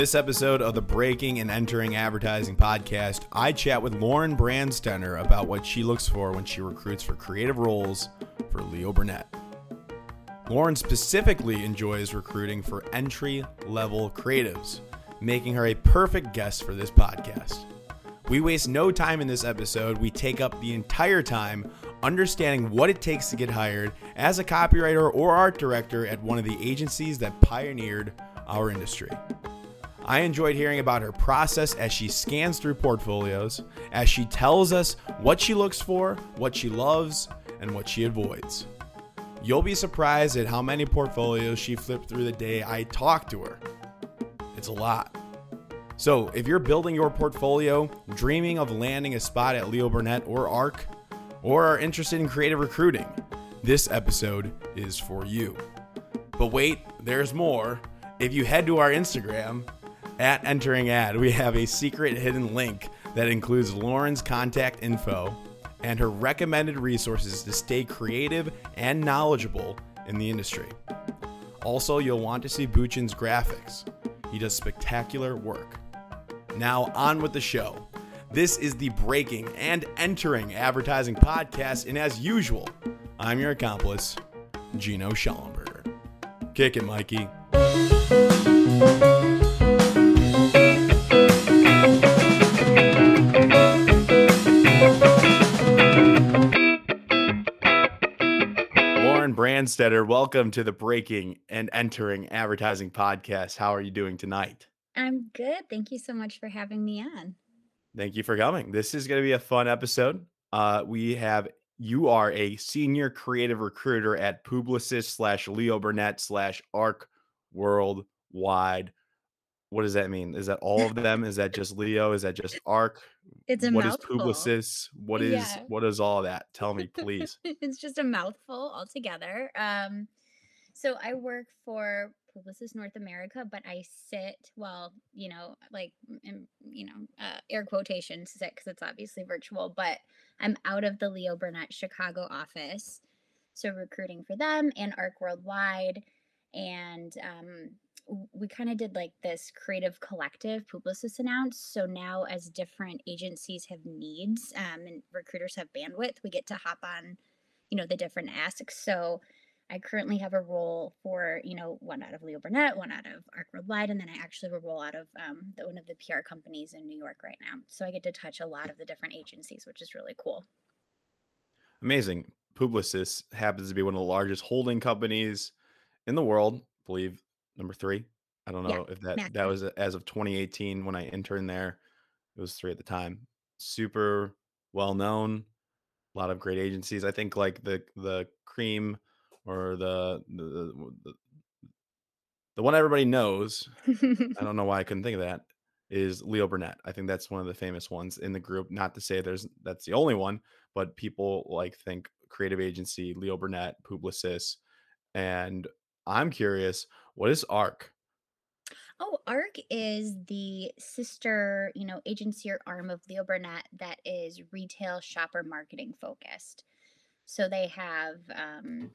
this episode of the Breaking and Entering Advertising podcast, I chat with Lauren Branstetter about what she looks for when she recruits for creative roles for Leo Burnett. Lauren specifically enjoys recruiting for entry level creatives, making her a perfect guest for this podcast. We waste no time in this episode. We take up the entire time understanding what it takes to get hired as a copywriter or art director at one of the agencies that pioneered our industry. I enjoyed hearing about her process as she scans through portfolios, as she tells us what she looks for, what she loves, and what she avoids. You'll be surprised at how many portfolios she flipped through the day I talked to her. It's a lot. So, if you're building your portfolio, dreaming of landing a spot at Leo Burnett or ARC, or are interested in creative recruiting, this episode is for you. But wait, there's more. If you head to our Instagram, at entering ad, we have a secret hidden link that includes Lauren's contact info and her recommended resources to stay creative and knowledgeable in the industry. Also, you'll want to see Buchan's graphics. He does spectacular work. Now, on with the show. This is the Breaking and Entering Advertising Podcast, and as usual, I'm your accomplice, Gino Schallenberger. Kick it, Mikey. Branstetter, welcome to the Breaking and Entering Advertising Podcast. How are you doing tonight? I'm good. Thank you so much for having me on. Thank you for coming. This is going to be a fun episode. Uh, we have you are a senior creative recruiter at Publicis slash Leo Burnett slash Arc Worldwide. What does that mean? Is that all of them? is that just Leo? Is that just Arc? It's a What is mouthful. Publicis? What is Yeah. what is all that? Tell me, please. it's just a mouthful altogether. Um, so I work for Publicis North America, but I sit, well, you know, like, in, you know, uh, air quotations sit because it's obviously virtual, but I'm out of the Leo Burnett Chicago office. So recruiting for them and Arc Worldwide. And um, we kind of did like this creative collective Publicis announced. So now, as different agencies have needs um, and recruiters have bandwidth, we get to hop on, you know, the different asks. So I currently have a role for, you know, one out of Leo Burnett, one out of Arc Worldwide, and then I actually a role out of um, the, one of the PR companies in New York right now. So I get to touch a lot of the different agencies, which is really cool. Amazing. Publicis happens to be one of the largest holding companies in the world. Believe number three. I don't Yeah, know if that that was as of 2018 when I interned there. It was three at the time. Super well known. A lot of great agencies. I think like the the cream or the the, the, the one everybody knows. I don't know why I couldn't think of that. Is Leo Burnett. I think that's one of the famous ones in the group. Not to say there's that's the only one, but people like think creative agency, Leo Burnett, Publicis, and I'm curious, what is ARC? Oh, ARC is the sister, you know, agency or arm of Leo Burnett that is retail shopper marketing focused. So they have um,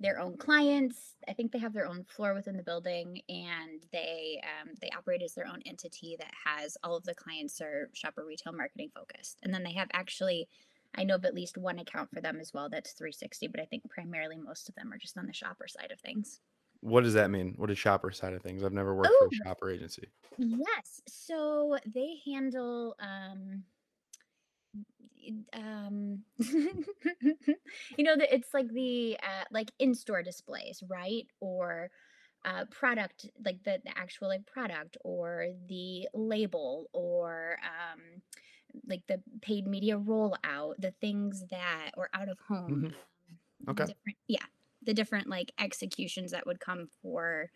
their own clients. I think they have their own floor within the building, and they um, they operate as their own entity that has all of the clients are shopper retail marketing focused. And then they have actually, I know of at least one account for them as well that's 360, but I think primarily most of them are just on the shopper side of things. What does that mean? What is shopper side of things? I've never worked Oh, for a shopper agency. Yes. So they handle um um you know that it's like the uh like in-store displays, right? Or uh product like the, the actual like product or the label or um like the paid media rollout, the things that or out of home. Um, Okay. different yeah, the different like executions that would come for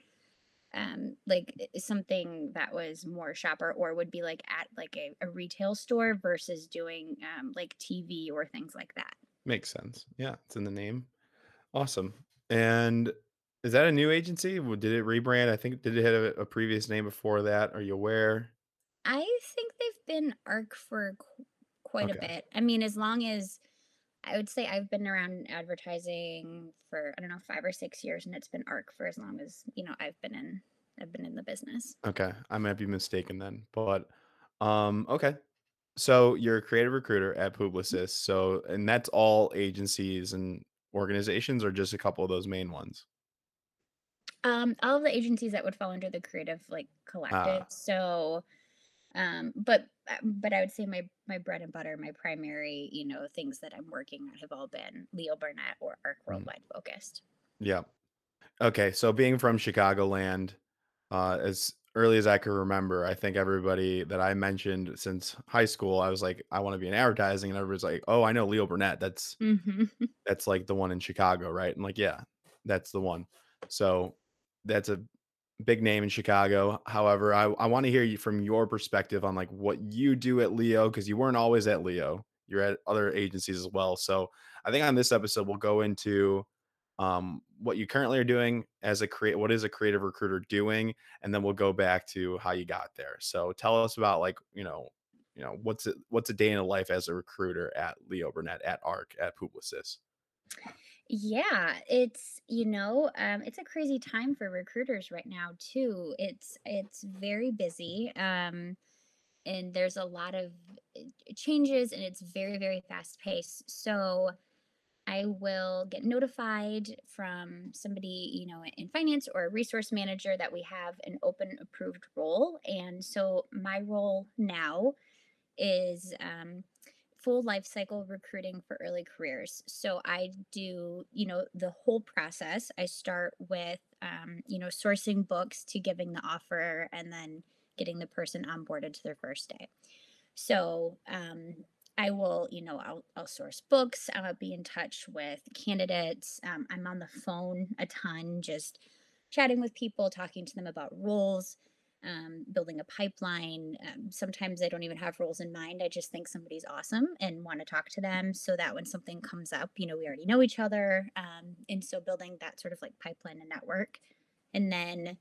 um like something that was more shopper or would be like at like a, a retail store versus doing um like tv or things like that Makes sense. Yeah, it's in the name. Awesome. And is that a new agency? Did it rebrand? I think did it have a, a previous name before that? Are you aware? i think they've been arc for qu- quite a bit i mean as long as i would say i've been around advertising for i don't know five or six years and it's been arc for as long as you know i've been in I've been in the business. Okay, I might be mistaken then, but um, okay. So you're a creative recruiter at Publicis. So, and that's all agencies and organizations, or just a couple of those main ones? Um, all of the agencies that would fall under the creative like collective. Ah, So, um, but uh, but I would say my my bread and butter, my primary, you know, things that I'm working on have all been Leo Burnett or Arc mm, Worldwide focused. yeah. Okay, so being from Chicagoland, uh, as early as I can remember, I think everybody that I mentioned since high school, I was like, I want to be in advertising, and everybody's like, Oh, I know Leo Burnett. That's hmm that's like the one in Chicago, right? And like, yeah, that's the one. So that's a big name in Chicago. However, I, I want to hear you from your perspective on like what you do at Leo because you weren't always at Leo. You're at other agencies as well. So I think on this episode we'll go into um, what you currently are doing as a create what is a creative recruiter doing, and then we'll go back to how you got there. So tell us about like you know you know what's it what's a day in the life as a recruiter at Leo Burnett at ARC at Publicis. Yeah, it's you know, um, it's a crazy time for recruiters right now too. It's it's very busy. Um, and there's a lot of uh, changes and it's very very fast paced so i will get notified from somebody you know in finance or a resource manager that we have an open approved role and so my role now is um, full life cycle recruiting for early careers so i do you know the whole process i start with um, you know sourcing books to giving the offer and then getting the person onboarded to their first day so um, I will, you know, I'll, I'll source books. I'll be in touch with candidates. Um, I'm on the phone a ton, just chatting with people, talking to them about roles, um, building a pipeline. Um, sometimes I don't even have roles in mind. I just think somebody's awesome and want to talk to them so that when something comes up, you know, we already know each other. Um, and so building that sort of like pipeline and network. And then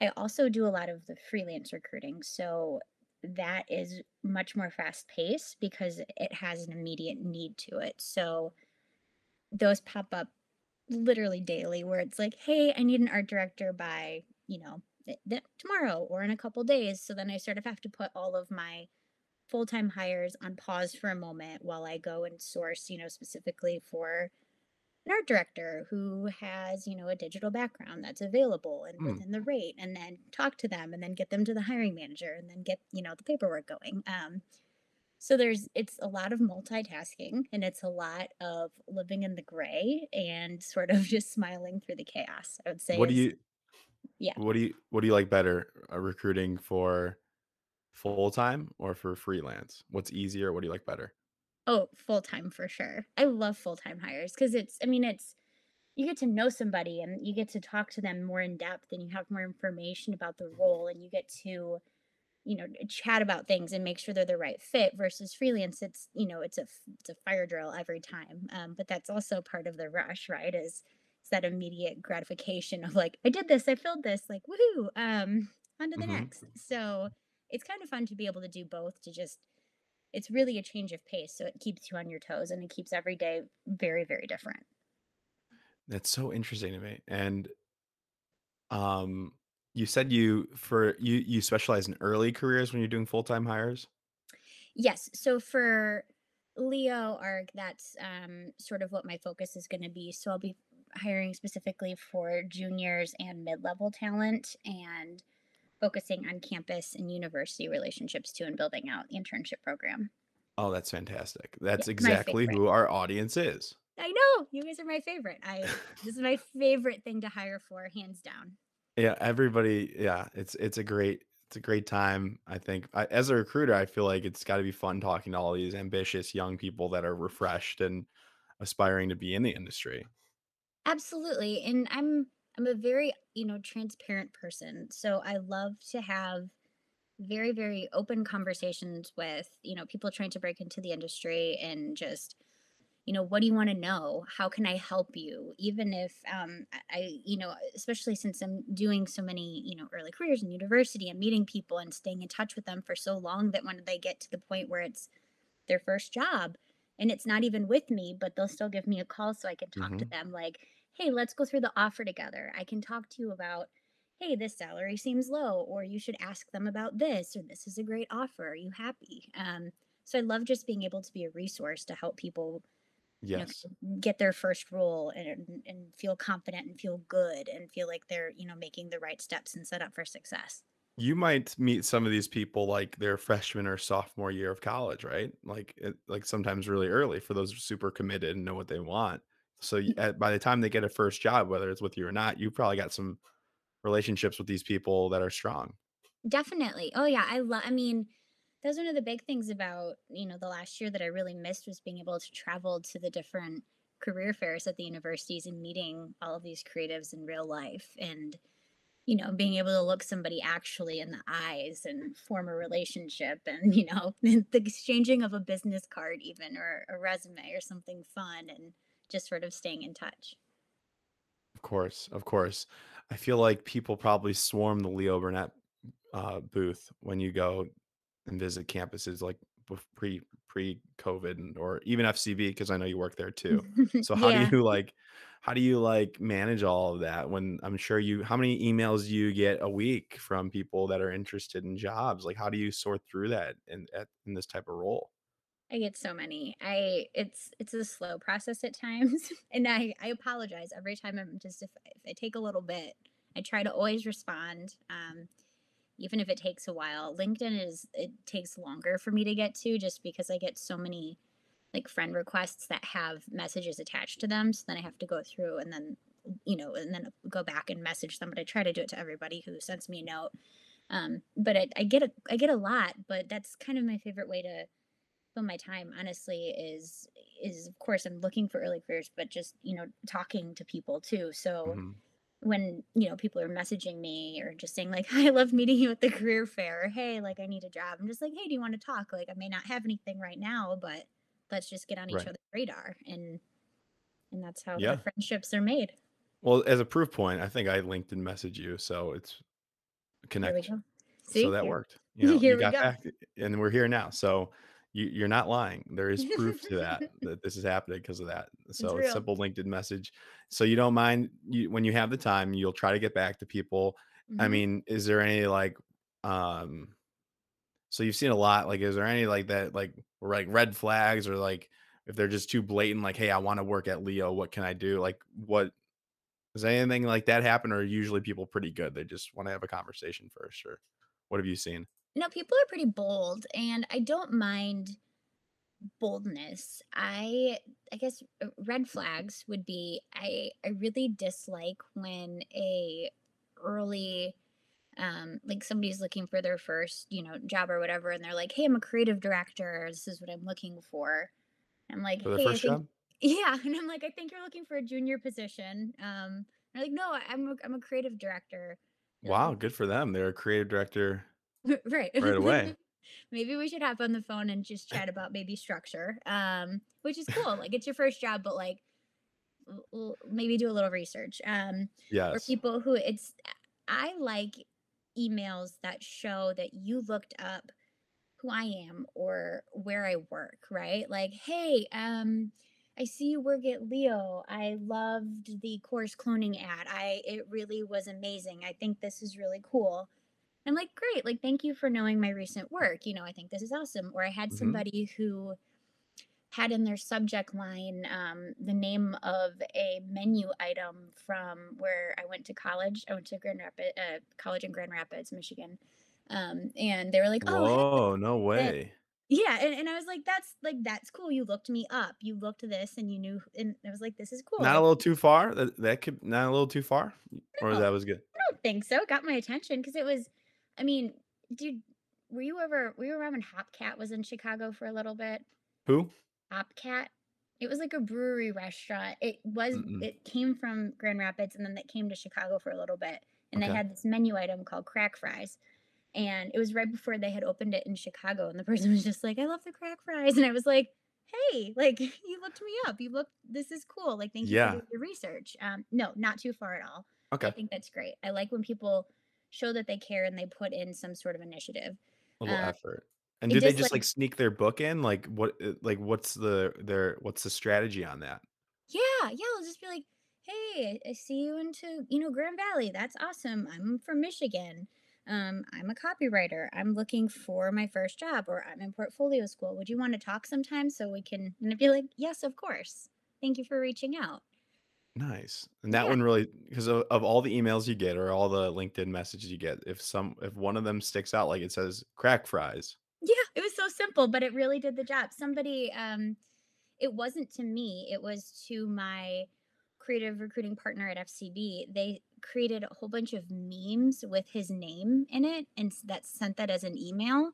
I also do a lot of the freelance recruiting. So that is much more fast paced because it has an immediate need to it. So those pop up literally daily where it's like, hey, I need an art director by, you know, th- th- tomorrow or in a couple days. So then I sort of have to put all of my full time hires on pause for a moment while I go and source, you know, specifically for an art director who has you know a digital background that's available and Hmm. within the rate and then talk to them and then get them to the hiring manager and then get you know the paperwork going um, so there's it's a lot of multitasking and it's a lot of living in the gray and sort of just smiling through the chaos i would say What do you yeah what do you what do you like better? Uh, recruiting for full time or for freelance? What's easier? What do you like better? oh full time for sure i love full time hires because it's i mean it's you get to know somebody and you get to talk to them more in depth and you have more information about the role and you get to you know chat about things and make sure they're the right fit versus freelance it's you know it's a it's a fire drill every time um, but that's also part of the rush right is that immediate gratification of like i did this i filled this like woohoo um on to the hmm next so it's kind of fun to be able to do both to just it's really a change of pace so it keeps you on your toes and it keeps every day very very different That's so interesting to me. And um, you said you for you you specialize in early careers when you're doing full time hires. Yes. So for Leo arc, that's um, sort of what my focus is going to be. So I'll be hiring specifically for juniors and mid-level talent and focusing on campus and university relationships too and building out the internship program. Oh, that's fantastic. That's my exactly who our audience is. I know you guys are my favorite. I this is my favorite thing to hire for, hands down. Yeah, everybody. Yeah, it's it's a great it's a great time. I think I, as a recruiter, I feel like it's got to be fun talking to all these ambitious young people that are refreshed and aspiring to be in the industry. Absolutely. And I'm I'm a very, you know, transparent person. So I love to have very, very open conversations with, you know, people trying to break into the industry and just, you know, what do you want to know? How can I help you? Even if um I, you know, especially since I'm doing so many, you know, early careers in university and meeting people and staying in touch with them for so long that when they get to the point where it's their first job and it's not even with me but they'll still give me a call so i can talk to hmm them like hey let's go through the offer together i can talk to you about hey, this salary seems low, or you should ask them about this, or this is a great offer. Are you happy? Um, so I love just being able to be a resource to help people, you know, Yes. get their first role and and feel confident and feel good and feel like they're, you know, making the right steps and set up for success. You might meet some of these people like their freshman or sophomore year of college, right? Like, it, like sometimes really early for those who are super committed and know what they want. So mm. at, by the time they get a first job, whether it's with you or not, you probably got some relationships with these people that are strong. Definitely. Oh yeah, I love I mean, that's one of the big things about, you know, the last year that I really missed was being able to travel to the different career fairs at the universities and meeting all of these creatives in real life and you know, being able to look somebody actually in the eyes and form a relationship and, you know, the exchanging of a business card even or a resume or something fun and just sort of staying in touch. Of course, of course. I feel like people probably swarm the Leo Burnett uh, booth when you go and visit campuses like pre pre COVID or even FCB because I know you work there too. So how do you like how do you like manage all of that when I'm sure you how many emails do you get a week from people that are interested in jobs? Like how do you sort through that in at, in this type of role? I get so many. I it's it's a slow process at times, and I I apologize every time I'm just if, if I take a little bit, I try to always respond, um, even if it takes a while. LinkedIn is it takes longer for me to get to just because I get so many like friend requests that have messages attached to them. So then I have to go through and then you know and then go back and message them. But I try to do it to everybody who sends me a note. Um, but I, I get a I get a lot, but that's kind of my favorite way to fill my time honestly is is of course I'm looking for early careers, but just you know talking to people too. So Mhm. when you know people are messaging me or just saying like I love meeting you at the career fair, or, hey like I need a job, I'm just like hey do you want to talk? Like I may not have anything right now, but let's just get on each Right. other's radar and and that's how the Yeah. friendships are made. Well, as a proof point, I think I LinkedIn message you, so it's we connection. go. So that here, worked. You know, you here we got go. back and we're here now. So you, you're not lying. There is proof to that, that this is happening because of that. So it's simple LinkedIn message. So you don't mind you, when you have the time, you'll try to get back to people. I hmm mean, is there any like, um, so you've seen a lot, like, is there any like that, like, like red flags or like, if they're just too blatant, like, hey, I want to work at Leo, what can I do? Like, what does anything like that happen? Or usually people pretty good? They just want to have a conversation first, or what have you seen? No, people are pretty bold, and I don't mind boldness. I I guess uh, red flags would be I I really dislike when a early um like somebody's looking for their first, you know, job or whatever and they're like, "Hey, I'm a creative director. This is what I'm looking for." I'm like, For "Hey, I think job? yeah." And I'm like, "I think you're looking for a junior position." Um they're like, "No, I'm a, I'm a creative director." Wow, good for them. They're a creative director Right. right away. Maybe we should hop on the phone and just chat about maybe structure, um, which is cool. Like it's your first job, but like l- l- maybe do a little research. Um, or Yes. people who it's I like emails that show that you looked up who I am or where I work, right? Like, hey, um, I see you work at Leo. I loved the course cloning ad. I it really was amazing. I think this is really cool. I'm like, great, like thank you for knowing my recent work. You know, I think this is awesome. Or I had Mhm. somebody who had in their subject line um, the name of a menu item from where I went to college. I went to Grand Rapids, uh, college in Grand Rapids, Michigan. Um, and they were like, "Oh, Whoa, no way. yeah," and, and I was like, "That's like that's cool. You looked me up. You looked this, and you knew." And I was like, "This is cool. Not a little too far? That that could not a little too far? Or that was good? I don't think so." Got my attention because it was. I mean, dude, were you ever were you around when Hopcat was in Chicago for a little bit? Who? Hopcat. It was like a brewery restaurant. It was Mm-mm. it came from Grand Rapids and then it came to Chicago for a little bit. And they had this menu item called crack fries. And it was right before they had opened it in Chicago. And the person was just like, I love the crack fries. And I was like, hey, like you looked me up. You looked this is cool. Like thank you for Yeah. your research. Um, no, not too far at all. Okay. I think that's great. I like when people show that they care and they put in some sort of initiative. A little Um, effort. And it do they just just, like like, sneak their book in? Like, what uh, like, what's the their what's the strategy on that? Yeah, yeah, I'll just be like, hey, I see you into, you know, Grand Valley. That's awesome. I'm from Michigan. Um, I'm a copywriter. I'm looking for my first job or I'm in portfolio school. Would you want to talk sometime so we can and I'd be like, yes, of course. Thank you for reaching out. Nice. And that Yeah. one really because of, of all the emails you get or all the LinkedIn messages you get, if some if one of them sticks out, like it says crack fries. Yeah, it was so simple, but it really did the job. Somebody um it wasn't to me, it was to my creative recruiting partner at FCB. They created a whole bunch of memes with his name in it and that sent that as an email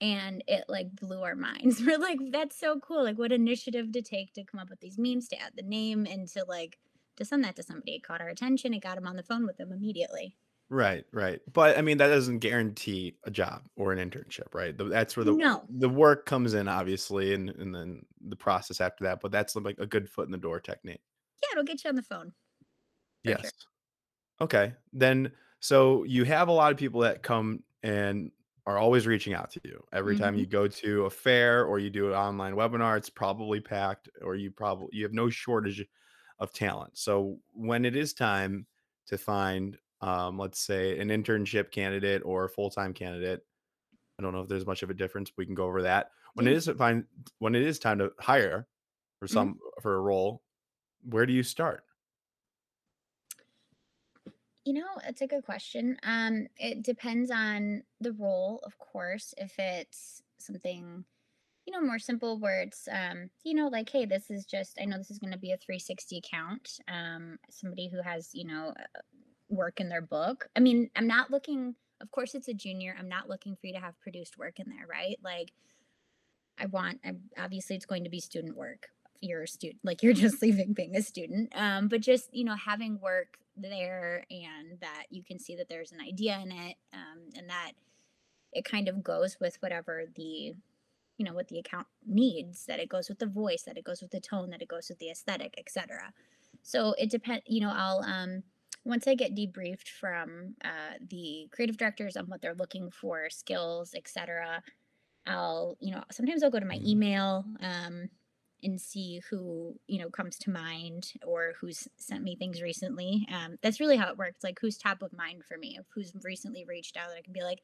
and it like blew our minds. We're like, that's so cool. Like what initiative to take to come up with these memes to add the name and to like to send that to somebody. It caught our attention. It got him on the phone with them immediately. Right, right. But I mean, that doesn't guarantee a job or an internship, right? The- That's where the No. the work comes in, obviously, and and then the process after that. But that's like a good foot in the door technique. Yeah, it'll get you on the phone for sure. Yes. Okay. Then, so you have a lot of people that come and are always reaching out to you. Every time hmm you go to a fair or you do an online webinar, it's probably packed, or you probably you have no shortage of talent. So when it is time to find, um, let's say, an internship candidate or a full time candidate, I don't know if there's much of a difference. We can go over that. When it is to find, when it is time to hire for Mhm. some for a role, where do you start? You know, it's a good question. Um, it depends on the role, of course. If it's something, you know, more simple where it's, um, you know, like, hey, this is just, I know this is going to be a 360 account. Um, somebody who has, you know, uh, work in their book. I mean, I'm not looking, of course, it's a junior. I'm not looking for you to have produced work in there, right? Like, I want I obviously it's going to be student work. You're a student, like you're just leaving being a student. Um, but just, you know, having work there and that you can see that there's an idea in it, um, and that it kind of goes with whatever the you know what the account needs that it goes with the voice that it goes with the tone that it goes with the aesthetic etc so it depends you know i'll um once i get debriefed from uh, the creative directors on what they're looking for skills etc I'll, you know, sometimes I'll go to my Mhm. email um, and see who, you know, comes to mind or who's sent me things recently. Um, that's really how it works. Like who's top of mind for me, who's recently reached out that I can be like,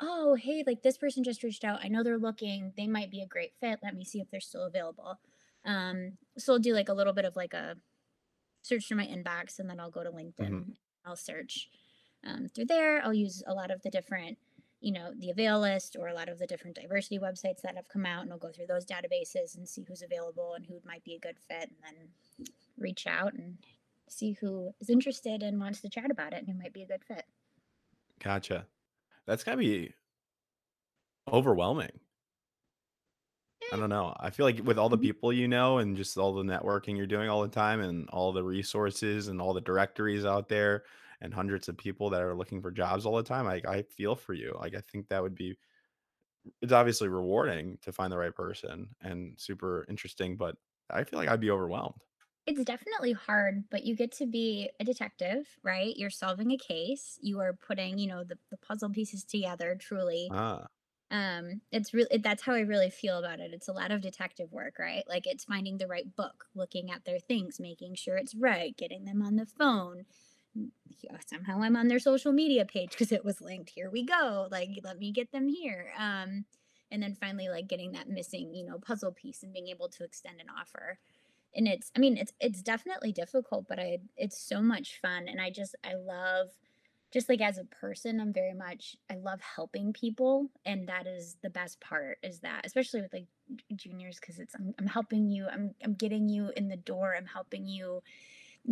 oh, hey, like this person just reached out. I know they're looking. They might be a great fit. Let me see if they're still available. Um, so I'll do like a little bit of like a search through my inbox and then I'll go to. LinkedIn. I'll search um, through there. I'll use a lot of the different, you know, the avail list or a lot of the different diversity websites that have come out and I'll go through those databases and see who's available and who might be a good fit and then reach out and see who is interested and wants to chat about it and who might be a good fit. Gotcha. That's gotta be overwhelming. I don't know. I feel like with all the mhm. people you know and just all the networking you're doing all the time and all the resources and all the directories out there and hundreds of people that are looking for jobs all the time, I I feel for you. Like I think that would be it's obviously rewarding to find the right person and super interesting, but I feel like I'd be overwhelmed. It's definitely hard, but you get to be a detective, right? You're solving a case. You are putting, you know, the, the puzzle pieces together truly Ah. Um it's really that's how i really feel about it. It's a lot of detective work right? Like it's finding the right book looking at their things making sure it's right getting them on the phone. Yeah, somehow i'm on their social media page because it was linked. Here we go. Like let me get them here. Um and then finally like getting that missing you know puzzle piece and being able to extend an offer. And it's i mean it's it's definitely difficult but i it's so much fun. And i just i love just like as a person i'm very much i love helping people and that is the best part is that especially with like juniors because it's I'm, I'm helping you I'm, I'm getting you in the door i'm helping you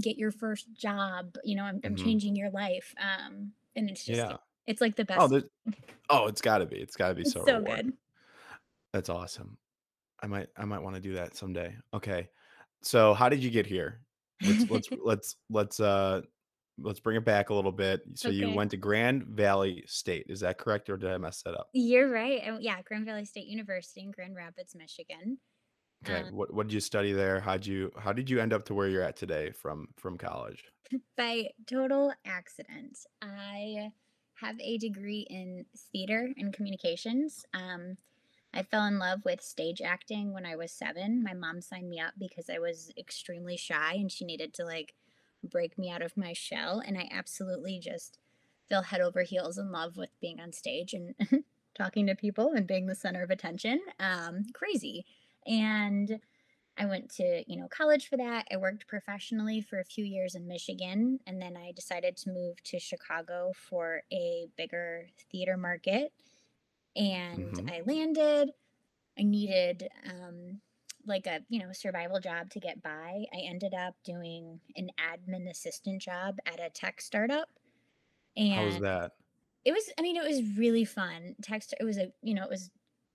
get your first job you know i'm, I'm Mhm. changing your life um and it's just Yeah. it's like the Oh, best there's oh, it's gotta be. It's gotta be so so good That's awesome. I might I might wanna do that someday. Okay. So how did you get here? Let's let's let's let's uh let's bring it back a little bit. So you okay went to Grand Valley State. Is that correct or did I mess that up? you're right yeah grand valley state university in grand rapids michigan Okay. What what did you study there? How'd you how did you end up to where you're at today from from college? by total accident. I have a degree in theater and communications. Um, I fell in love with stage acting when I was seven. My mom signed me up because I was extremely shy and she needed to like break me out of my shell. And I absolutely just fell head over heels in love with being on stage and talking to people and being the center of attention. Um, crazy. And I went to, you know, college for that. I worked professionally for a few years in Michigan, and then I decided to move to Chicago for a bigger theater market. And Mhm. I landed. I needed um, like a, you know, survival job to get by. I ended up doing an admin assistant job at a tech startup. How was And that? it was, I mean, it was really fun. Text, it was a, you know, it was,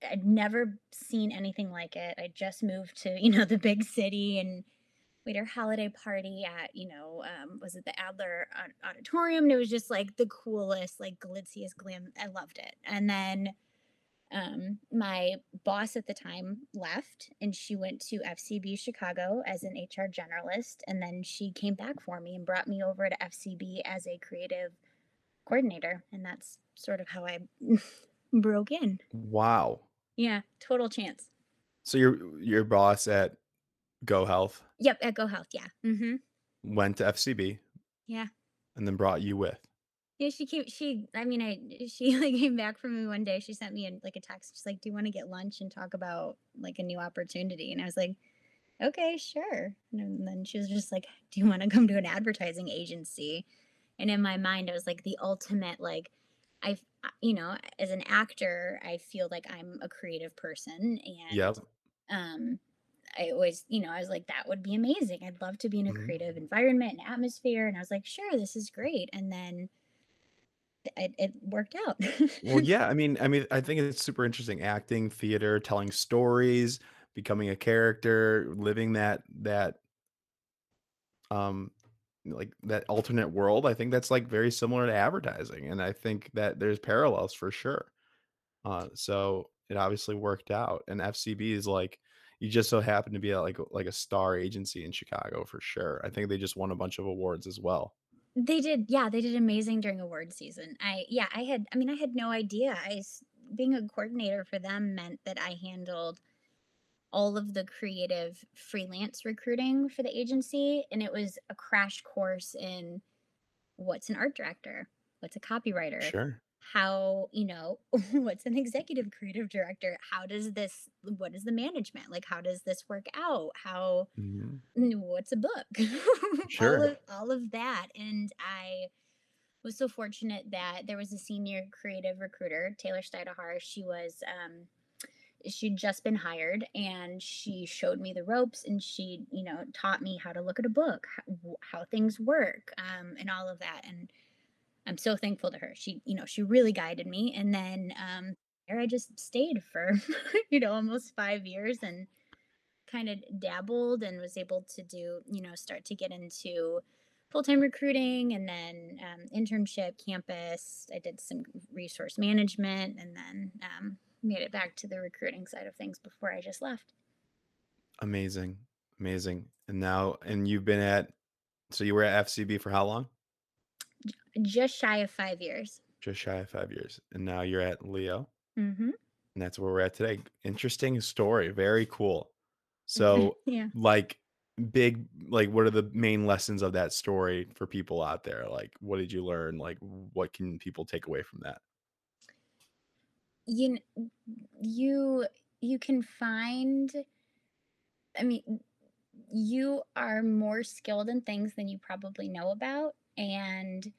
I'd never seen anything like it. I just moved to, you know, the big city and we had our holiday party at, you know, um, was it the Adler Auditorium? And it was just like the coolest, like glitziest glam. I loved it. And then um, my boss at the time left and she went to FCB Chicago as an HR generalist. And then she came back for me and brought me over to FCB as a creative coordinator. And that's sort of how I broke in. Wow. Yeah, total chance. So your your boss at GoHealth Yep, at GoHealth. Yeah. Mm-hmm. went to FCB Yeah. and then brought you with. Yeah, she came. She, I mean, I she like came back from me one day. She sent me a, like a text. She's like, "Do you want to get lunch and talk about like a new opportunity?" And I was like, "Okay, sure." And then she was just like, "Do you want to come to an advertising agency?" And in my mind, I was like, the ultimate like, I, you know, as an actor, I feel like I'm a creative person, and Yep. um I always, you know, I was like, that would be amazing. I'd love to be in a Mhm. creative environment and atmosphere. And I was like, sure, this is great. And then it, it worked out. Well, yeah, I mean I mean, I think it's super interesting acting, theater, telling stories, becoming a character, living that that um like that alternate world. I think that's like very similar to advertising and I think that there's parallels for sure. Uh so it obviously worked out and FCB is like you just so happen to be at like like a star agency in Chicago for sure. I think they just won a bunch of awards as well. They did, yeah, they did amazing during award season. I, yeah, I had, I mean, I had no idea. I being a coordinator for them meant that I handled all of the creative freelance recruiting for the agency. And it was a crash course in what's an art director, what's a copywriter, Sure. How you know what's an executive creative director how does this what is the management like how does this work out how Mhm. mm, what's a book all Sure. of all of that and i was so fortunate that there was a senior creative recruiter taylor Steidehar. she was um she'd just been hired and she showed me the ropes and she you know taught me how to look at a book how, how things work um, and all of that and i'm so thankful to her she you know she really guided me and then um there i just stayed for you know almost five years and kind of dabbled and was able to do you know start to get into full-time recruiting and then um, internship campus i did some resource management and then um, made it back to the recruiting side of things before i just left Amazing. Amazing. And now and you've been at so you were at FCB for how long? Just shy of five years Just shy of 5 years. And now you're at Leo, mm-hmm. and that's where we're at today. Interesting story. Very cool. So, yeah like big like what are the main lessons of that story for people out there? Like what did you learn? Like what can people take away from that? you you you can find i mean you are more skilled in things than you probably know about and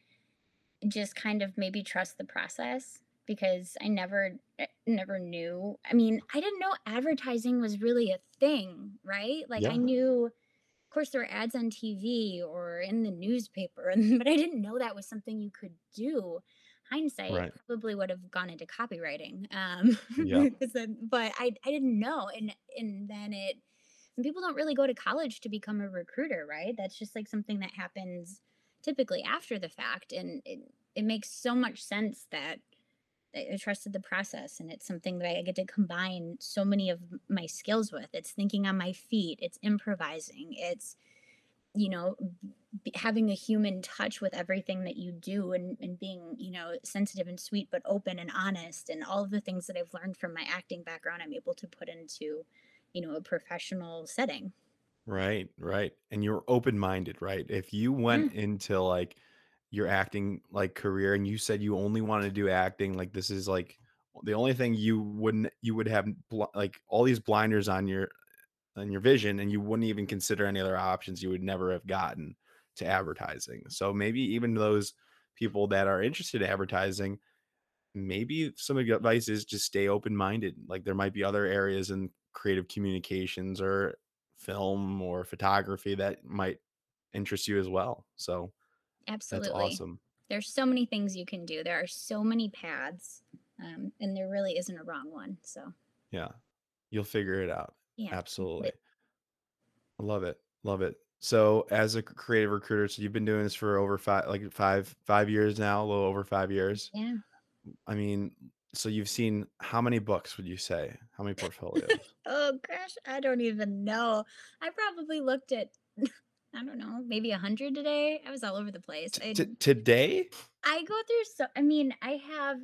just kind of maybe trust the process because i never eh, never knew. I mean i didn't know advertising was really a thing right? Like i knew of course there were ads on tv or in the newspaper but i didn't know that was something you could do. Hindsight Right. probably would have gone into copywriting um Yeah. but i i didn't know and and then it and people don't really go to college to become a recruiter right? That's just like something that happens typically after the fact and it, it makes so much sense that I trusted the process and it's something that I get to combine so many of my skills with. It's thinking on my feet, it's improvising, it's you know b- having a human touch with everything that you do and, and being you know sensitive and sweet but open and honest and all of the things that i've learned from my acting background i'm able to put into you know a professional setting Right, right. And you're open-minded, right? If you went Mm, into like your acting like career and you said you only wanted to do acting, like this is like the only thing you wouldn't you would have bl- like all these blinders on your on your vision and you wouldn't even consider any other options you would never have gotten to advertising. So maybe even those people that are interested in advertising maybe some of your advice is just stay open minded. Like there might be other areas in creative communications or film or photography that might interest you as well. So absolutely, that's awesome. There's so many things you can do. There are so many paths, um, and there really isn't a wrong one. So Yeah. You'll figure it out. yeah, Absolutely. I love it. Love it. So as a creative recruiter, so you've been doing this for over five like five five years now, a little over five years. Yeah. I mean, so you've seen how many books would you say? How many portfolios? oh gosh, I don't even know. I probably looked at I don't know, maybe a hundred today. I was all over the place. T- I t- today? I go through so I mean, I have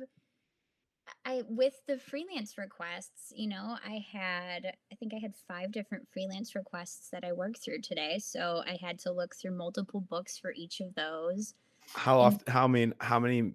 I with the freelance requests, you know, I had I think I had five different freelance requests that I worked through today. So I had to look through multiple books for each of those. How often how many how many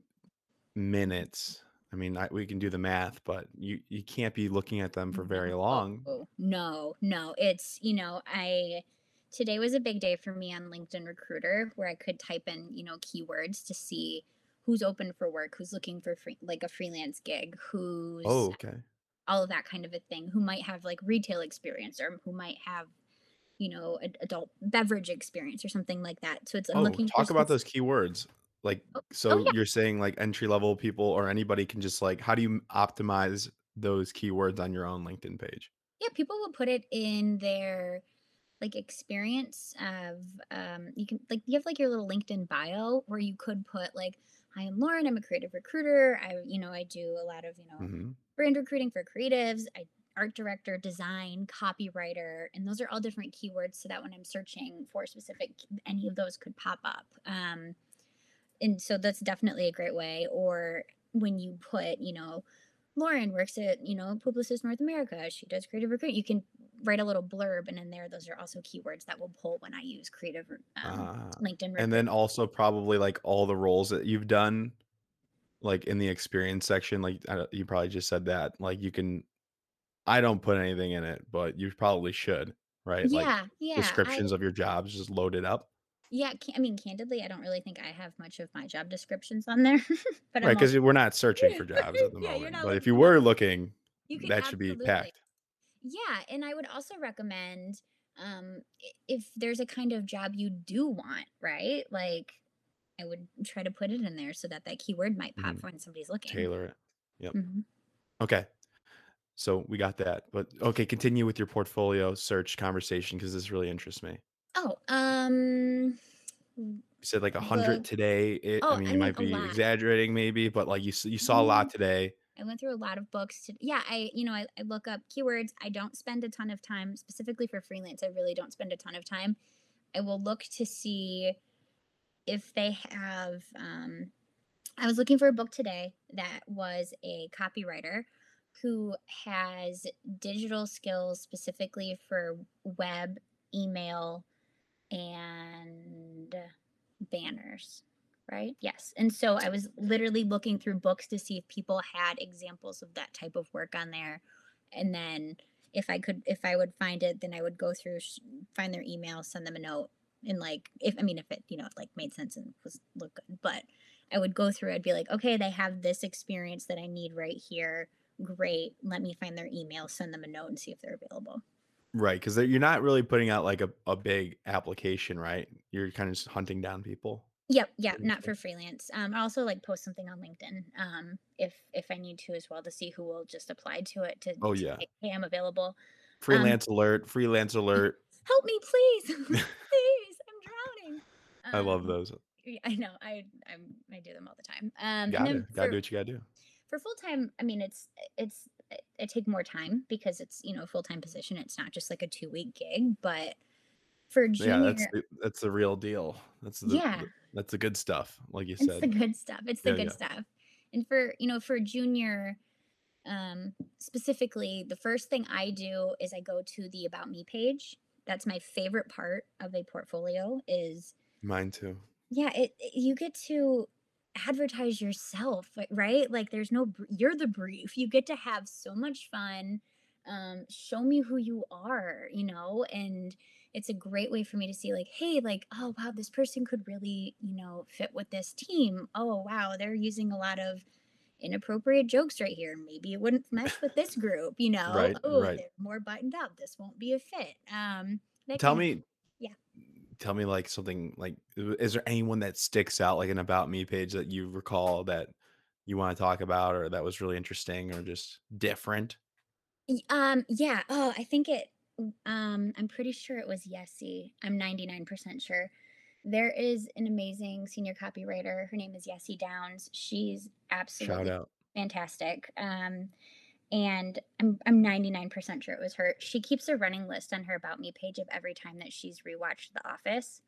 minutes? I mean, I, we can do the math, but you you can't be looking at them for very long. no, no. It's, you know, I today was a big day for me on LinkedIn Recruiter where I could type in, you know, keywords to see who's open for work, who's looking for free, like a freelance gig, who's Oh, okay. all of that kind of a thing, who might have like retail experience or who might have, you know, adult beverage experience or something like that. So it's I'm Oh, looking talk about those keywords. Like, oh, oh so yeah, you're saying like entry level people or anybody can just like, how do you optimize those keywords on your own LinkedIn page? yeah, people will put it in their like experience of um you can like you have like your little linkedin bio where you could put like hi i'm lauren i'm a creative recruiter i you know i do a lot of you know hmm brand recruiting for creatives i art director design copywriter and those are all different keywords so that when i'm searching for specific any of those could pop up um and so that's definitely a great way or when you put you know lauren works at you know publicis north america she does creative recruit you can write a little blurb and in there those are also keywords that will pull when i use creative um, Uh, linkedin and then also probably like all the roles that you've done, like in the experience section, like I you probably just said that. Like you can, I don't put anything in it, but you probably should, right? Like yeah yeah i descriptions of your jobs, just load it up. Yeah i mean candidly i don't really think i have much of my job descriptions on there but Right, because we're not searching for jobs at the yeah moment. But if you were looking you that should be packed. Yeah, and I would also recommend um if there's a kind of job you do want, right? Like I would try to put it in there so that that keyword might pop Mhm. when somebody's looking. Tailor it. Yep. hmm Okay. So we got that. But okay, continue with your portfolio search conversation because this really interests me. Oh, um You said like a hundred the today. It, I oh, mean, I you mean might a be lot. exaggerating maybe, but like you s- you saw a lot Mm, today. I went through a lot of books to yeah, I you know, I, I look up keywords. I don't spend a ton of time specifically for freelance. I really don't spend a ton of time. I will look to see if they have um I was looking for a book today that was a copywriter who has digital skills specifically for web, email, and banners, right? Yes. And so I was literally looking through books to see if people had examples of that type of work on there. And then if I could, if I would find it, then I would go through, find their email, send them a note. And like, if I mean, if it, you know, like made sense and was look good, but I would go through, I'd be like, okay, they have this experience that I need right here. Great. Let me find their email, send them a note and see if they're available. Right. Because you're not really putting out like a, a big application, right? You're kind of just hunting down people. Yep, yeah, not for freelance. Um, I also like post something on LinkedIn, um, if if I need to as well to see who will just apply to it to, Oh, to yeah. say, hey, I'm available. Um, Freelance alert, freelance alert. help me, please, please, I'm drowning. I love Um, those. I know, I I'm, I do them all the time. Um, Gotta, then gotta do what you gotta do. for full time, I mean, it's it's I I take more time because it's you know a full time position. It's not just like a two week gig, but for Yeah, that's junior, the, that's the real deal. That's the, yeah, the that's the good stuff, like you said. It's the good stuff. It's the Yeah, good yeah. stuff. And for, you know, for junior, um, specifically, the first thing I do is I go to the About Me page That's my favorite part of a portfolio is Mine too. yeah, it, it- you get to advertise yourself, right? Like there's no you're the brief. You get to have so much fun. Um show me who you are, you know, and it's a great way for me to see like, hey, like, oh wow, this person could really, you know, fit with this team. Oh wow, they're using a lot of inappropriate jokes right here. Maybe it wouldn't mesh with this group, you know. Right, Oh, right. they're more buttoned up. This won't be a fit. Um Tell of me yeah. Tell me like something like is there anyone that sticks out like an about me page that you recall that you want to talk about or that was really interesting or just different? Y- Um, yeah. Oh, I think it. Um, I'm pretty sure it was Yessie. I'm 99% sure. There is an amazing senior copywriter. Her name is Yessie Downs. She's Shout absolutely out. fantastic. Um, and I'm I'm 99% sure it was her. She keeps a running list on her about me page of every time that she's rewatched The Office.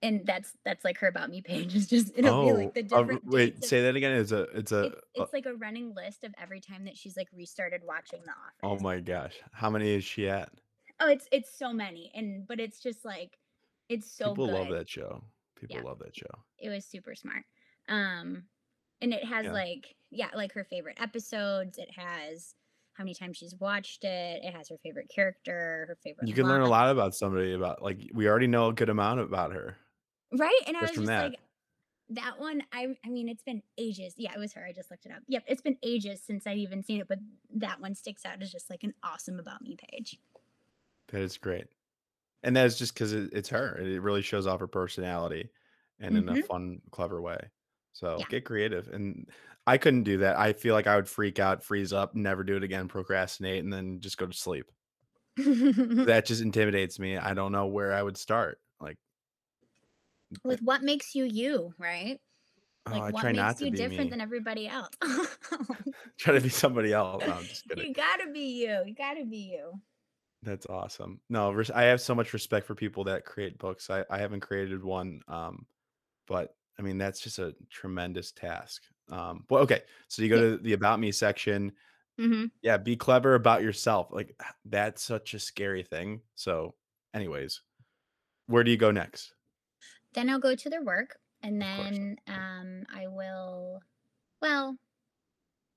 And that's that's like her about me page. is just it'll be like Oh, the uh, different wait, dates of say that again. It's a it's a it's uh, it's like a running list of every time that she's like restarted watching The Office. oh my gosh. How many is she at? Oh, it's it's so many, and but it's just like it's so People love that show. People Yeah, love that show. it was super smart. Um, and it has Yeah. like yeah, like her favorite episodes. It has how many times she's watched it. It has her favorite character, her favorite You can learn a lot about somebody about like we already know a good amount about her right? And I was just that. like, that one. I I mean, it's been ages. Yeah, it was her. I just looked it up. Yep, it's been ages since I'd even seen it, but that one sticks out as just like an awesome about me page. That is great. And that's just because it, it's her. It really shows off her personality and in a hmm fun, clever way. So Yeah. get creative. And I couldn't do that. I feel like I would freak out, freeze up, never do it again, procrastinate, and then just go to sleep. That just intimidates me. I don't know where I would start. Like, With what makes you you, right? oh, Like I what try not makes to you be different me. than everybody else. Try to be somebody else. No, I'm just you gotta be you. You gotta be you. That's awesome. No, I have so much respect for people that create books. I, I haven't created one, um, but I mean that's just a tremendous task. Um, but okay, so you go Yeah. to the about me section. hmm Yeah, be clever about yourself. Like that's such a scary thing. So, anyways, where do you go next? Then I'll go to their work, and then um, I will. Well,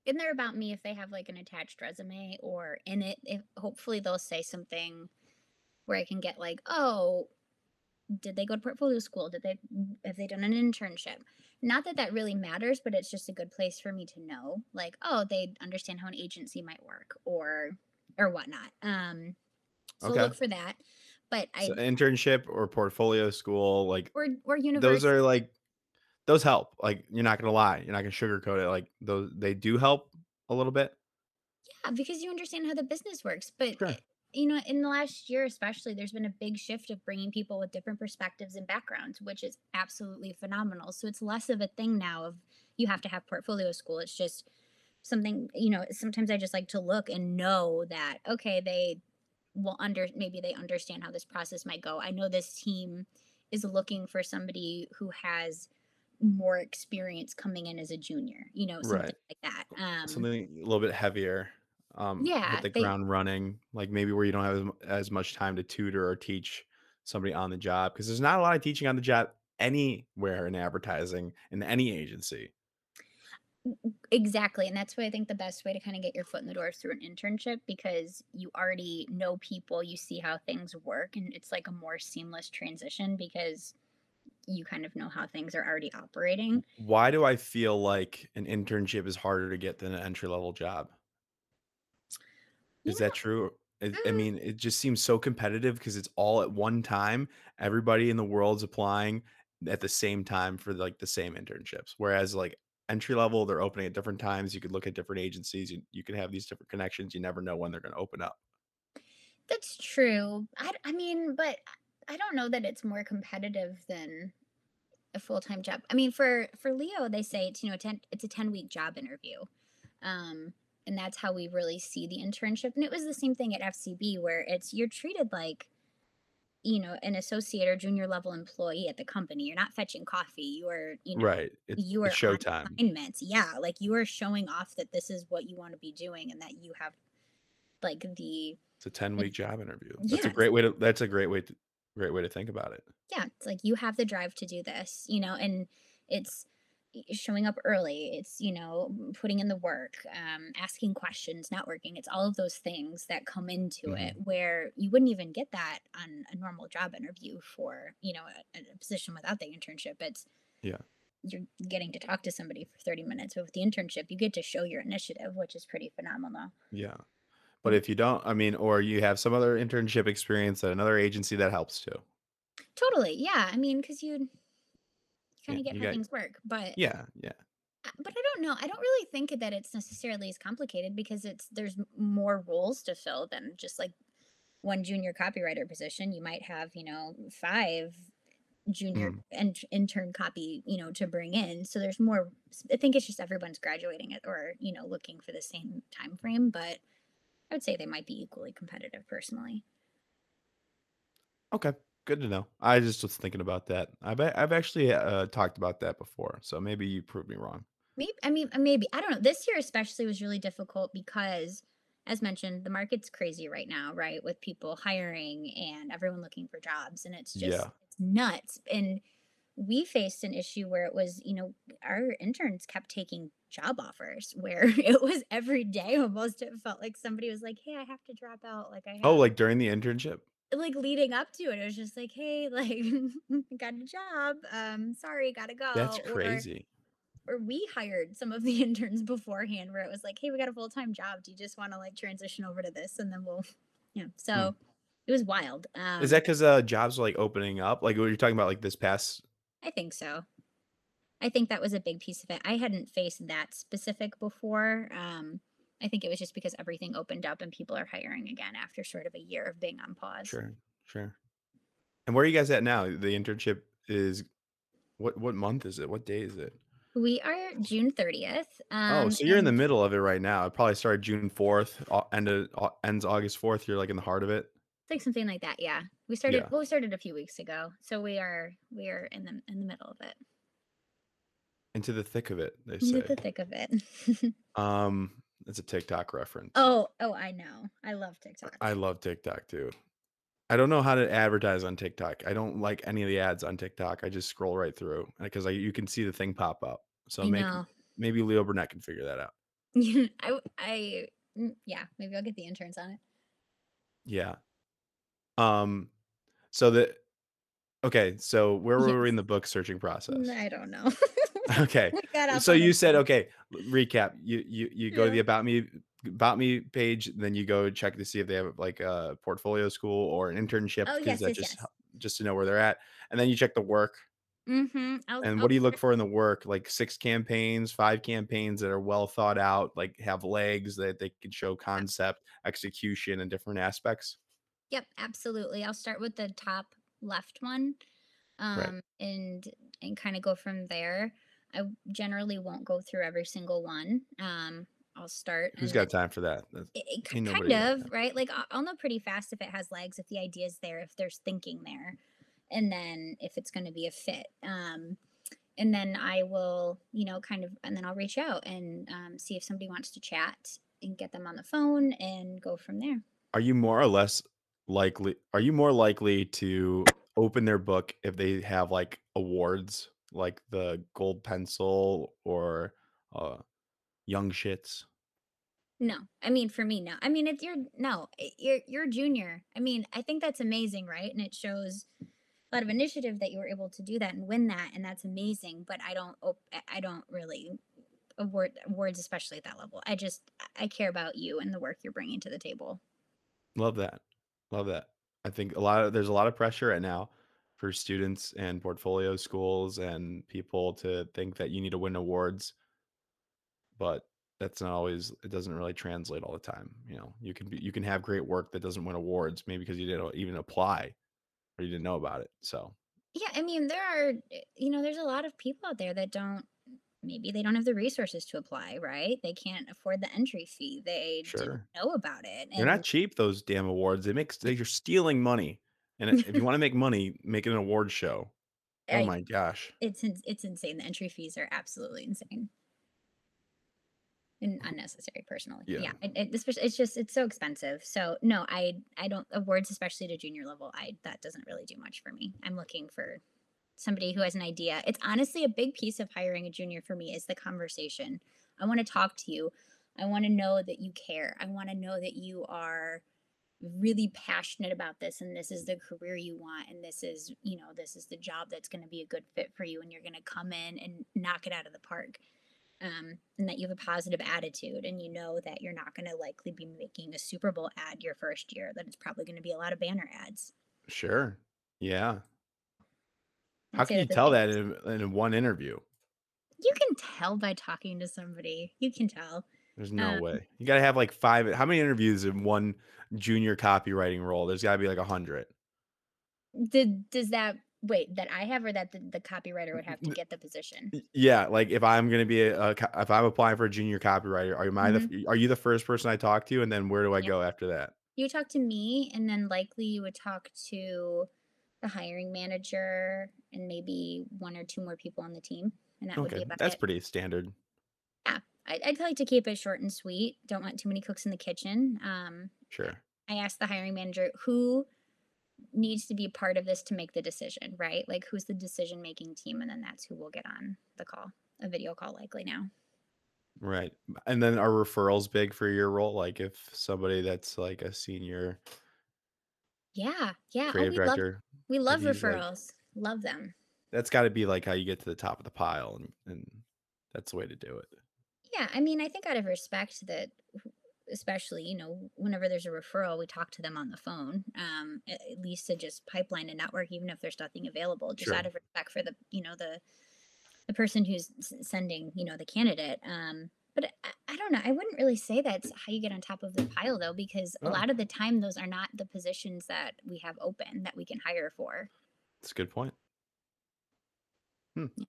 in there about me, if they have like an attached resume or in it, if hopefully they'll say something where I can get like, oh, did they go to portfolio school? Did they have they done an internship? Not that that really matters, but it's just a good place for me to know, like, oh, they understand how an agency might work or or whatnot. Um, so Okay. look for that. But I So internship or portfolio school, like or or university those are like those help. Like you're not gonna lie, you're not gonna sugarcoat it. Like those they do help a little bit. Yeah, because you understand how the business works. But Sure. You know, in the last year especially, there's been a big shift of bringing people with different perspectives and backgrounds, which is absolutely phenomenal. So it's less of a thing now of you have to have portfolio school. It's just something, you know, sometimes I just like to look and know that okay, they will under maybe they understand how this process might go. I know this team is looking for somebody who has more experience coming in as a junior, you know, something Right. like that. Um Something a little bit heavier. Um, yeah, hit the they ground running. Like maybe where you don't have as, as much time to tutor or teach somebody on the job because there's not a lot of teaching on the job anywhere in advertising in any agency. Exactly. And that's why I think the best way to kind of get your foot in the door is through an internship because you already know people, you see how things work, and it's like a more seamless transition because you kind of know how things are already operating. Why do I feel like an internship is harder to get than an entry level job? Is that true? I, I mm, mean, it just seems so competitive because it's all at one time. Everybody in the world's applying at the same time for like the same internships. Whereas like entry level, they're opening at different times. You could look at different agencies. You, you could have these different connections. You never know when they're going to open up. that's true. I, I mean, but I don't know that it's more competitive than a full-time job. I mean, for for Leo, they say it's you know 10 it's a 10 week job interview. Um and that's how we really see the internship. And it was the same thing at FCB where it's you're treated like you know an associate or junior level employee at the company. You're not fetching coffee. You are, you know, Right. It's, you are showtime. assignments. Yeah, like you are showing off that this is what you want to be doing and that you have like the It's a 10 week job interview. That's a great way to that's a great way to great way to think about it. Yeah, it's like you have the drive to do this, you know, and it's showing up early. It's, you know, putting in the work, um, asking questions, networking. It's all of those things that come into it Mhm. where you wouldn't even get that on a normal job interview for, you know, a, a position without the internship. It's Yeah. you're getting to talk to somebody for 30 minutes, but with the internship, you get to show your initiative, which is pretty phenomenal. Yeah. But if you don't, I mean, or you have some other internship experience at another agency, that helps too. Totally. Yeah. I mean, because you, kind Yeah, of get how got things work, but yeah, yeah. Uh, but I don't know. I don't really think that it's necessarily as complicated because it's there's more roles to fill than just like one junior copywriter position. You might have, you know, five junior Mm. and intern copy, you know, to bring in. So there's more i think it's just everyone's graduating it or, you know, looking for the same time frame, but I would say they might be equally competitive personally. Okay. Good to know. I just was thinking about that. I've a- I've actually uh, talked about that before, so maybe you proved me wrong. Maybe I mean uh, maybe I don't know. This year especially was really difficult because as mentioned, the market's crazy right now, right? With people hiring and everyone looking for jobs and it's just Yeah. it's nuts. And we faced an issue where it was, you know, our interns kept taking job offers where it was every day almost it felt like somebody was like, "Hey, I have to drop out. Like I Oh, have like during the internship? Like leading up to it, it was just like, "Hey, like got a job. Um sorry, got to go." Or crazy. or we hired some of the interns beforehand where it was like, hey, we got a full time job. Do you just want to like transition over to this? And then we'll, yeah. Hmm. So it was wild. Um, Is that because uh, jobs are like opening up? Like what you're talking about, like this past? I think so. I think that was a big piece of it. I hadn't faced that specific before. Um, I think it was just because everything opened up and people are hiring again after sort of a year of being on pause. Sure, sure. And where are you guys at now? The internship is what? What month is it? What day is it? We are June 30th. Oh, Um, so you're in the middle of it right now. It probably started June 4th, au- ended au- ends August 4th. You're like in the heart of it. it's like something like that. Yeah. We started, Yeah. well, we started a few weeks ago. So we are, we are in the, in the middle of it. Into the thick of it, they say. Into the thick of it. Um, it's a TikTok reference. Oh, oh, I know. I love TikTok. I love TikTok too. I don't know how to advertise on TikTok. I don't like any of the ads on TikTok. I just scroll right through because I you can see the thing pop up. So know. maybe Leo Burnett can figure that out. I, I, mm, yeah, maybe I'll get the interns on it. Yeah. Um. So the okay. So where were we in the book searching process? I don't know. Okay. we got off So you said okay. Recap. You you you go to the about me about me page, then you go check to see if they have like a portfolio school or an internship Oh, because yes, that yes, just yes. just to know where they're at, and then you check the work. Mm-hmm. I'll, And I'll what do you look for in the work? Like six campaigns, five campaigns that are well thought out, like have legs that they can show concept, execution, and different aspects. Yep, absolutely. I'll start with the top left one, Right. um, and and kind of go from there. I generally won't go through every single one. Um, I'll start. Who's got time for that? It, it Ain't ki- nobody kind of right like I'll, I'll know pretty fast if it has legs if the idea's there if there's thinking there and then if it's going to be a fit um and then i will you know kind of and then i'll reach out and um, see if somebody wants to chat and get them on the phone and go from there Are you more or less likely? Are you more likely to open their book if they have like awards, like the gold pencil or uh, young shits? no i mean for me no i mean it's you're no you're you're junior i mean i think that's amazing right and it shows a lot of initiative that you were able to do that and win that and that's amazing but i don't I- i don't really award awards especially at that level i just i care about you and the work you're bringing to the table Love that. Love that. I think a lot of there's a lot of pressure right now for students and portfolio schools and people to think that you need to win awards, but that's not always it doesn't really translate all the time. You know, you can be you can have great work that doesn't win awards, maybe because you didn't even apply or you didn't know about it. So yeah i mean there are uh, you know there's a lot of people out there that don't maybe they don't have the resources to apply right they can't afford the entry fee they sure. know about it They're not cheap, those damn awards. They make they- you're stealing money. And if you want to make money, make it an award show. Oh I, my gosh. it's it's insane the entry fees are absolutely insane and unnecessary personally. Yeah. Yeah. It, it, it's just it's so expensive. So no, I I don't awards especially to junior level. I that doesn't really do much for me. I'm looking for somebody who has an idea. It's honestly a big piece of hiring a junior for me is the conversation. I want to talk to you. I want to know that you care. I want to know that you are really passionate about this and this is the career you want and this is, you know, this is the job that's going to be a good fit for you and you're going to come in and knock it out of the park. Um, and that you have a positive attitude and you know that you're not going to likely be making a Super Bowl ad your first year, that it's probably going to be a lot of banner ads. Sure. Yeah. I'd How can you tell that in, in one interview? You can tell by talking to somebody. You can tell. There's no Um, way. You got to have like five. How many interviews in one junior copywriting role? There's got to be like a hundred. Did does that wait that I have or that the, the copywriter would have to get the position? Yeah, like if I'm gonna be a, a if I'm applying for a junior copywriter, are you my the Mm-hmm. f- are you the first person I talk to, and then where do I Yeah. go after that? You talk to me, and then likely you would talk to the hiring manager and maybe one or two more people on the team, and that would be Okay, about that's it. pretty standard. I, I'd like to keep it short and sweet. Don't want too many cooks in the kitchen. Um, Sure. I asked the hiring manager who needs to be part of this to make the decision, right? Like who's the decision making team, and then that's who will get on the call, a video call likely now. Right. And then are referrals big for your role? Like if somebody that's like a senior Yeah, yeah. Oh, creative we love director, we love he's like- referrals. Love them. that's got to be like how you get to the top of the pile, and, and that's the way to do it. Yeah, I mean, I think out of respect that, especially you know, whenever there's a referral, we talk to them on the phone. Um, at, least to just pipeline a network, even if there's nothing available, just Sure. out of respect for the you know the the person who's sending you know the candidate. Um, but I, I don't know. I wouldn't really say that's how you get on top of the pile though, because Oh. a lot of the time those are not the positions that we have open that we can hire for. That's a good point. Hmm. Yeah.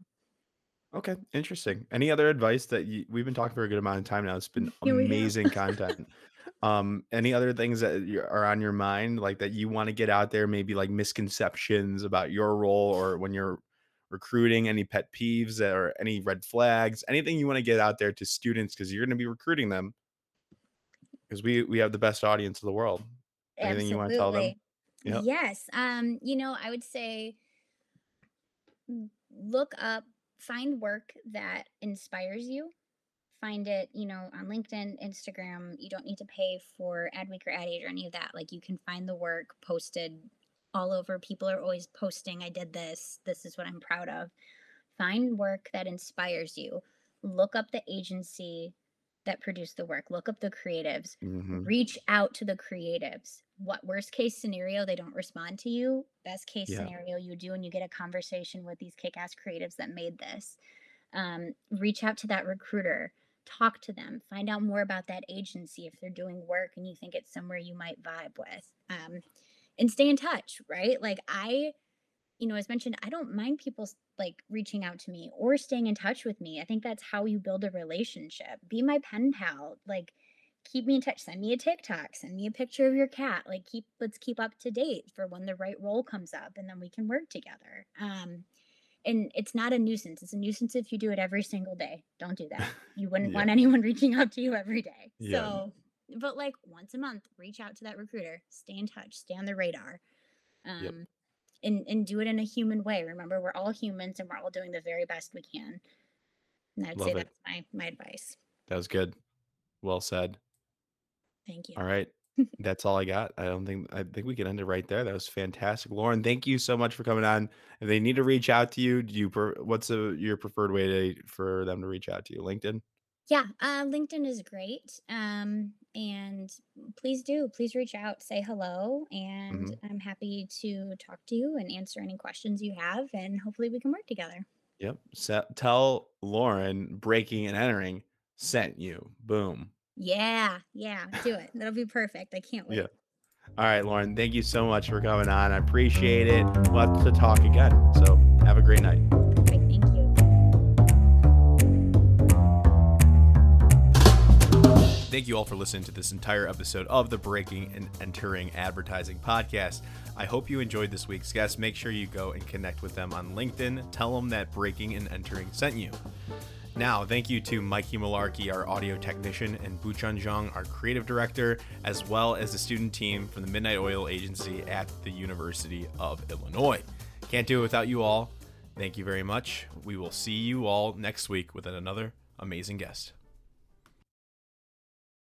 Okay, interesting. Any other advice that you, we've been talking for a good amount of time now? It's been Here we have. amazing content. Um, any other things that you- are on your mind, like that you want to get out there? Maybe like misconceptions about your role, or when you're recruiting, any pet peeves or any red flags, anything you want to get out there to students because you're going to be recruiting them. Because we we have the best audience in the world. Anything you wanna tell them? Yep. Yes. Um, you know, I would say look up, find work that inspires you. Find it, you know, on LinkedIn, Instagram. You don't need to pay for Adweek or AdAge or any of that. Like you can find the work posted all over. People are always posting, I did this. This is what I'm proud of. Find work that inspires you. Look up the agency that produce the work. Look up the creatives Mhm. reach out to the creatives. What worst case scenario, they don't respond to you. Best case Yeah. scenario, you do and you get a conversation with these kick ass creatives that made this. Um, reach out to that recruiter, talk to them, find out more about that agency if they're doing work and you think it's somewhere you might vibe with. Um, and stay in touch, right? Like, I, you know, as mentioned, I don't mind people like reaching out to me or staying in touch with me. I think that's how you build a relationship. Be my pen pal. Like, keep me in touch. Send me a TikTok. Send me a picture of your cat. Like keep let's keep up to date for when the right role comes up and then we can work together. Um and it's not a nuisance. It's a nuisance if you do it every single day. Don't do that. You wouldn't Yeah. want anyone reaching out to you every day. Yeah. So but like once a month, reach out to that recruiter, stay in touch, stay on the radar. Um and, and do it in a human way. Remember, we're all humans and we're all doing the very best we can. And I'd Love say it. that's my my advice. That was good. Well said. Thank you. All right. That's all I got. I don't think I think we can end it right there. That was fantastic. Lauren, thank you so much for coming on. If they need to reach out to you, do you per, what's a, your preferred way to for them to reach out to you? LinkedIn? Yeah, uh, LinkedIn is great. Um, and please do, please reach out, say hello, and Mhm. I'm happy to talk to you and answer any questions you have, and hopefully we can work together. Yep. So, tell Lauren breaking and entering sent you. Boom. Yeah, yeah, do it. That'll be perfect. I can't wait. Yeah. All right, Lauren, thank you so much for coming on. I appreciate it. We'll have to talk again. So have a great night. Thank you all for listening to this entire episode of the Breaking and Entering Advertising Podcast. I hope you enjoyed this week's guest. Make sure you go and connect with them on LinkedIn. Tell them that Breaking and Entering sent you. Now, thank you to Mikey Malarkey, our audio technician, and Buchun Zhang, our creative director, as well as the student team from the Midnight Oil Agency at the University of Illinois. Can't do it without you all. Thank you very much. We will see you all next week with another amazing guest.